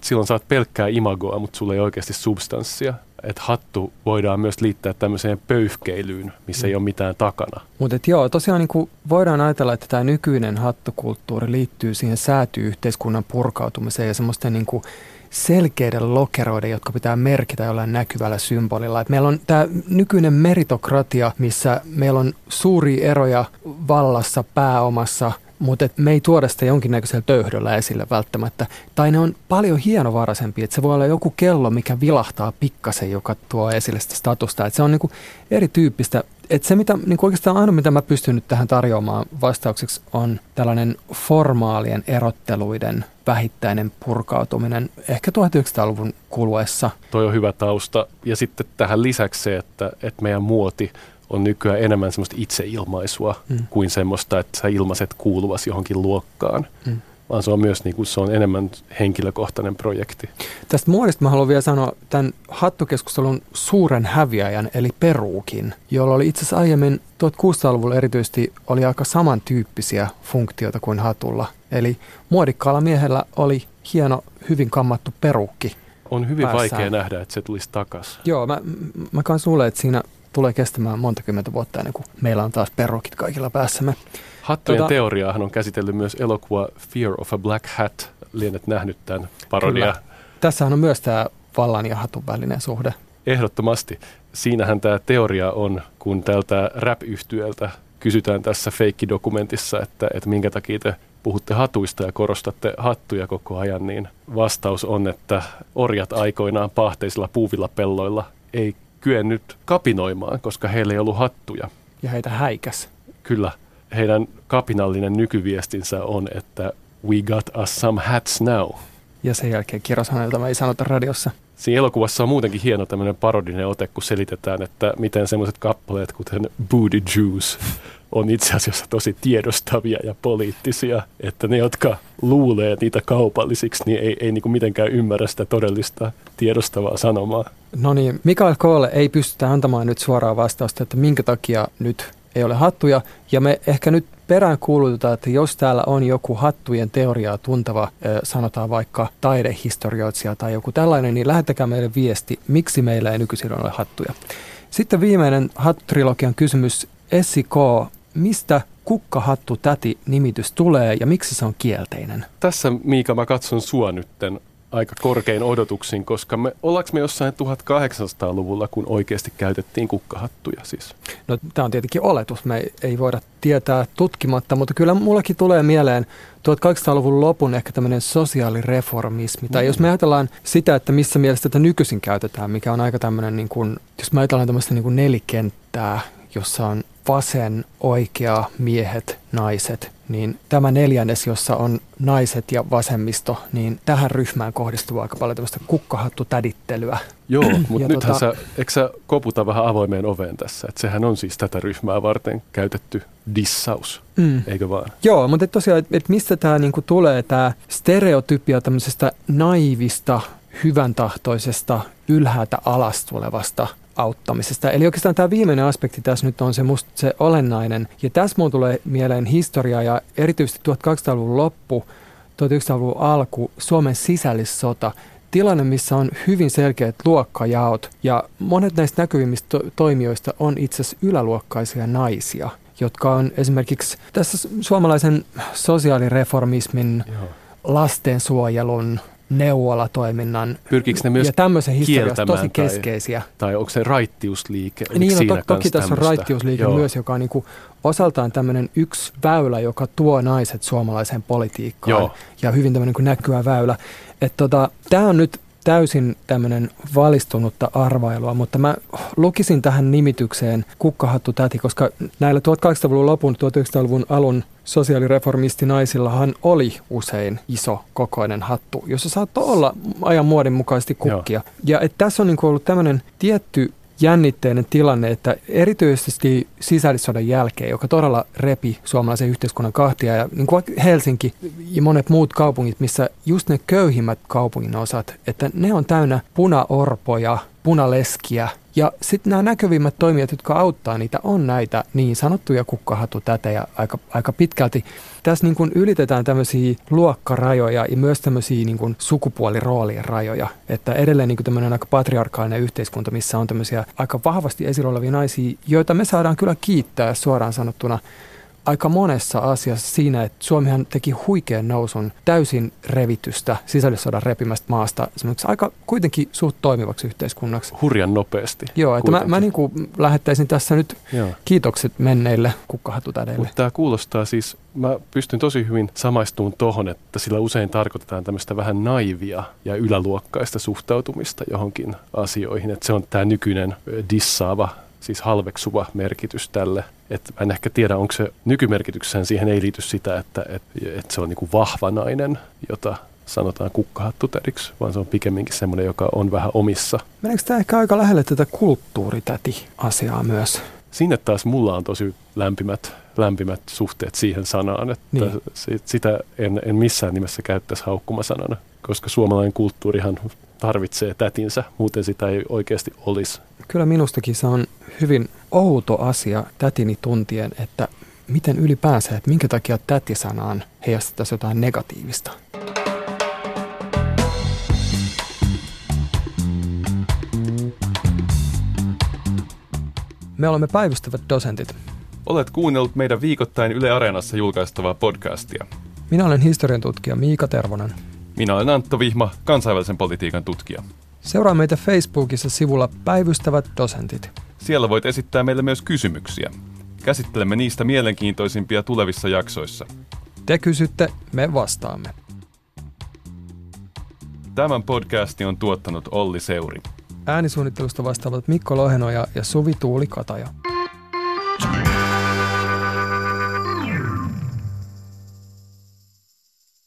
S2: silloin saat pelkkää imagoa, mutta sulla ei oikeasti substanssia että hattu voidaan myös liittää tämmöiseen pöyhkeilyyn, missä mm. ei ole mitään takana.
S1: Mutta joo, tosiaan niin kuin voidaan ajatella, että tämä nykyinen hattukulttuuri liittyy siihen säätyyhteiskunnan purkautumiseen ja semmoisten niin kuin selkeiden lokeroiden, jotka pitää merkitä jollain näkyvällä symbolilla. Et meillä on tämä nykyinen meritokratia, missä meillä on suuria eroja vallassa, pääomassa, mutta me ei tuoda sitä jonkinnäköisellä töyhdöllä esille välttämättä. Tai ne on paljon hienovaraisempia, että se voi olla joku kello, mikä vilahtaa pikkasen, joka tuo esille sitä statusta. Et se on niinku erityyppistä. Et se mitä, niinku oikeastaan ainoa, mitä mä pystyn nyt tähän tarjoamaan vastaukseksi, on tällainen formaalien erotteluiden vähittäinen purkautuminen ehkä 1900-luvun kuluessa.
S2: Toi on hyvä tausta. Ja sitten tähän lisäksi se, että, että meidän muoti on nykyään enemmän semmoista itseilmaisua mm. kuin semmoista, että sä ilmaiset kuuluvasi johonkin luokkaan. Mm. Vaan se on myös niin kuin, se on enemmän henkilökohtainen projekti.
S1: Tästä muodista mä haluan vielä sanoa tämän hattukeskustelun suuren häviäjän, eli peruukin, jolla oli itse asiassa aiemmin 1600-luvulla erityisesti oli aika samantyyppisiä funktioita kuin hatulla. Eli muodikkaalla miehellä oli hieno, hyvin kammattu perukki.
S2: On hyvin päässään. vaikea nähdä, että se tulisi takaisin.
S1: Joo, mä, mä kans luulen, että siinä tulee kestämään monta kymmentä vuotta ennen kuin meillä on taas perukit kaikilla päässämme.
S2: Hattujen tota, teoriaahan on käsitellyt myös elokuva Fear of a Black Hat. Lienet nähnyt tämän parodia. Kyllä.
S1: Tässähän on myös tämä vallan ja hatun välinen suhde.
S2: Ehdottomasti. Siinähän tämä teoria on, kun tältä rap kysytään tässä feikkidokumentissa, että, että minkä takia te puhutte hatuista ja korostatte hattuja koko ajan, niin vastaus on, että orjat aikoinaan pahteisilla puuvilla pelloilla ei kyennyt kapinoimaan, koska heillä ei ollut hattuja.
S1: Ja heitä häikäs.
S2: Kyllä. Heidän kapinallinen nykyviestinsä on, että we got us some hats now.
S1: Ja sen jälkeen kirosanoilta mä ei sanota radiossa.
S2: Siinä elokuvassa on muutenkin hieno tämmöinen parodinen ote, kun selitetään, että miten semmoiset kappaleet, kuten Booty Juice, on itse asiassa tosi tiedostavia ja poliittisia, että ne, jotka luulee niitä kaupallisiksi, niin ei, ei niin kuin mitenkään ymmärrä sitä todellista tiedostavaa sanomaa.
S1: No niin, Mikael Koolle ei pystytä antamaan nyt suoraa vastausta, että minkä takia nyt ei ole hattuja. Ja me ehkä nyt perään kuulutetaan, että jos täällä on joku hattujen teoriaa tuntava, sanotaan vaikka taidehistorioitsija tai joku tällainen, niin lähettäkää meille viesti, miksi meillä ei nykyisin ole hattuja. Sitten viimeinen hattutrilogian kysymys. Essi K, mistä kukkahattu täti nimitys tulee ja miksi se on kielteinen?
S2: Tässä Miika mä katson sua nytten aika korkein odotuksin, koska me, ollaanko me jossain 1800-luvulla, kun oikeasti käytettiin kukkahattuja siis?
S1: No tämä on tietenkin oletus, me ei, voida tietää tutkimatta, mutta kyllä mullakin tulee mieleen 1800-luvun lopun ehkä tämmöinen sosiaalireformismi. Tai jos me ajatellaan sitä, että missä mielessä tätä nykyisin käytetään, mikä on aika tämmöinen, niin kuin, jos me ajatellaan tämmöistä niin kuin nelikenttää, jossa on vasen, oikea, miehet, naiset, niin tämä neljännes, jossa on naiset ja vasemmisto, niin tähän ryhmään kohdistuu aika paljon tämmöistä kukkahattutädittelyä.
S2: Joo, mutta nythän tota... sä, eikö sä koputa vähän avoimeen oveen tässä? Että sehän on siis tätä ryhmää varten käytetty dissaus, mm. eikö vaan?
S1: Joo, mutta et tosiaan, että et mistä tämä niinku tulee, tämä stereotypia tämmöisestä naivista, hyvän tahtoisesta, ylhäältä alas tulevasta auttamisesta. Eli oikeastaan tämä viimeinen aspekti tässä nyt on se musta se olennainen. Ja tässä muun tulee mieleen historia ja erityisesti 1800-luvun loppu, 1900-luvun alku, Suomen sisällissota, tilanne, missä on hyvin selkeät luokkajaot ja monet näistä näkyvimmistä to- toimijoista on itse asiassa yläluokkaisia naisia, jotka on esimerkiksi tässä suomalaisen sosiaalireformismin, Joo. lastensuojelun, neuvolatoiminnan
S2: Pyrkiikö ne myös
S1: ja tämmöisen historiassa tosi keskeisiä.
S2: Tai, tai onko se raittiusliike?
S1: Niin, no, to, toki tässä on raittiusliike Joo. myös, joka on niin kuin osaltaan tämmöinen yksi väylä, joka tuo naiset suomalaiseen politiikkaan. Joo. Ja hyvin tämmöinen niin näkyvä väylä. Tota, Tämä on nyt täysin tämmöinen valistunutta arvailua, mutta mä lukisin tähän nimitykseen kukkahattu täti, koska näillä 1800-luvun lopun, 1900-luvun alun sosiaalireformistinaisillahan oli usein iso kokoinen hattu, jossa saattoi olla ajan muodin mukaisesti kukkia. Joo. Ja että tässä on niin ollut tämmöinen tietty jännitteinen tilanne, että erityisesti sisällissodan jälkeen, joka todella repi suomalaisen yhteiskunnan kahtia, ja niin kuin Helsinki ja monet muut kaupungit, missä just ne köyhimmät kaupungin osat, että ne on täynnä punaorpoja, punaleskiä, ja sitten nämä näkyvimmät toimijat, jotka auttaa niitä, on näitä niin sanottuja kukkahatutätejä aika, aika pitkälti. Tässä niin kuin ylitetään tämmöisiä luokkarajoja ja myös tämmöisiä niin kuin sukupuoliroolien rajoja. Että edelleen niin kuin tämmöinen aika patriarkaalinen yhteiskunta, missä on tämmöisiä aika vahvasti esillä olevia naisia, joita me saadaan kyllä kiittää suoraan sanottuna aika monessa asiassa siinä, että Suomihan teki huikean nousun täysin revitystä sisällissodan repimästä maasta esimerkiksi aika kuitenkin suht toimivaksi yhteiskunnaksi.
S2: Hurjan nopeasti.
S1: Joo, että kuitenkin. mä, mä niin kuin lähettäisin tässä nyt Joo. kiitokset menneille kukkahatutädeille.
S2: Mutta tämä kuulostaa siis, mä pystyn tosi hyvin samaistumaan tohon, että sillä usein tarkoitetaan tämmöistä vähän naivia ja yläluokkaista suhtautumista johonkin asioihin. Että se on tämä nykyinen dissaava siis halveksuva merkitys tälle. Et en ehkä tiedä, onko se nykymerkityksessään siihen ei liity sitä, että et, et se on niinku vahva nainen, jota sanotaan kukkahattutädiksi, vaan se on pikemminkin semmoinen, joka on vähän omissa.
S1: Meneekö tämä ehkä aika lähelle tätä kulttuuritäti-asiaa myös?
S2: Sinne taas mulla on tosi lämpimät, lämpimät suhteet siihen sanaan, että niin. sitä en, en missään nimessä käyttäisi haukkumasanana, koska suomalainen kulttuurihan tarvitsee tätinsä, muuten sitä ei oikeasti olisi.
S1: Kyllä minustakin se on hyvin outo asia tätini tuntien, että miten ylipäänsä, että minkä takia tätisanaan heijastettaisiin jotain negatiivista. Me olemme päivystävät dosentit.
S2: Olet kuunnellut meidän viikoittain Yle Areenassa julkaistavaa podcastia.
S1: Minä olen historian tutkija Miika Tervonen.
S2: Minä olen Antto Vihma, kansainvälisen politiikan tutkija.
S1: Seuraa meitä Facebookissa sivulla Päivystävät dosentit.
S2: Siellä voit esittää meille myös kysymyksiä. Käsittelemme niistä mielenkiintoisimpia tulevissa jaksoissa.
S1: Te kysytte, me vastaamme.
S2: Tämän podcastin on tuottanut Olli Seuri.
S1: Äänisuunnittelusta vastaavat Mikko Lohenoja ja Suvi Tuuli Kataja.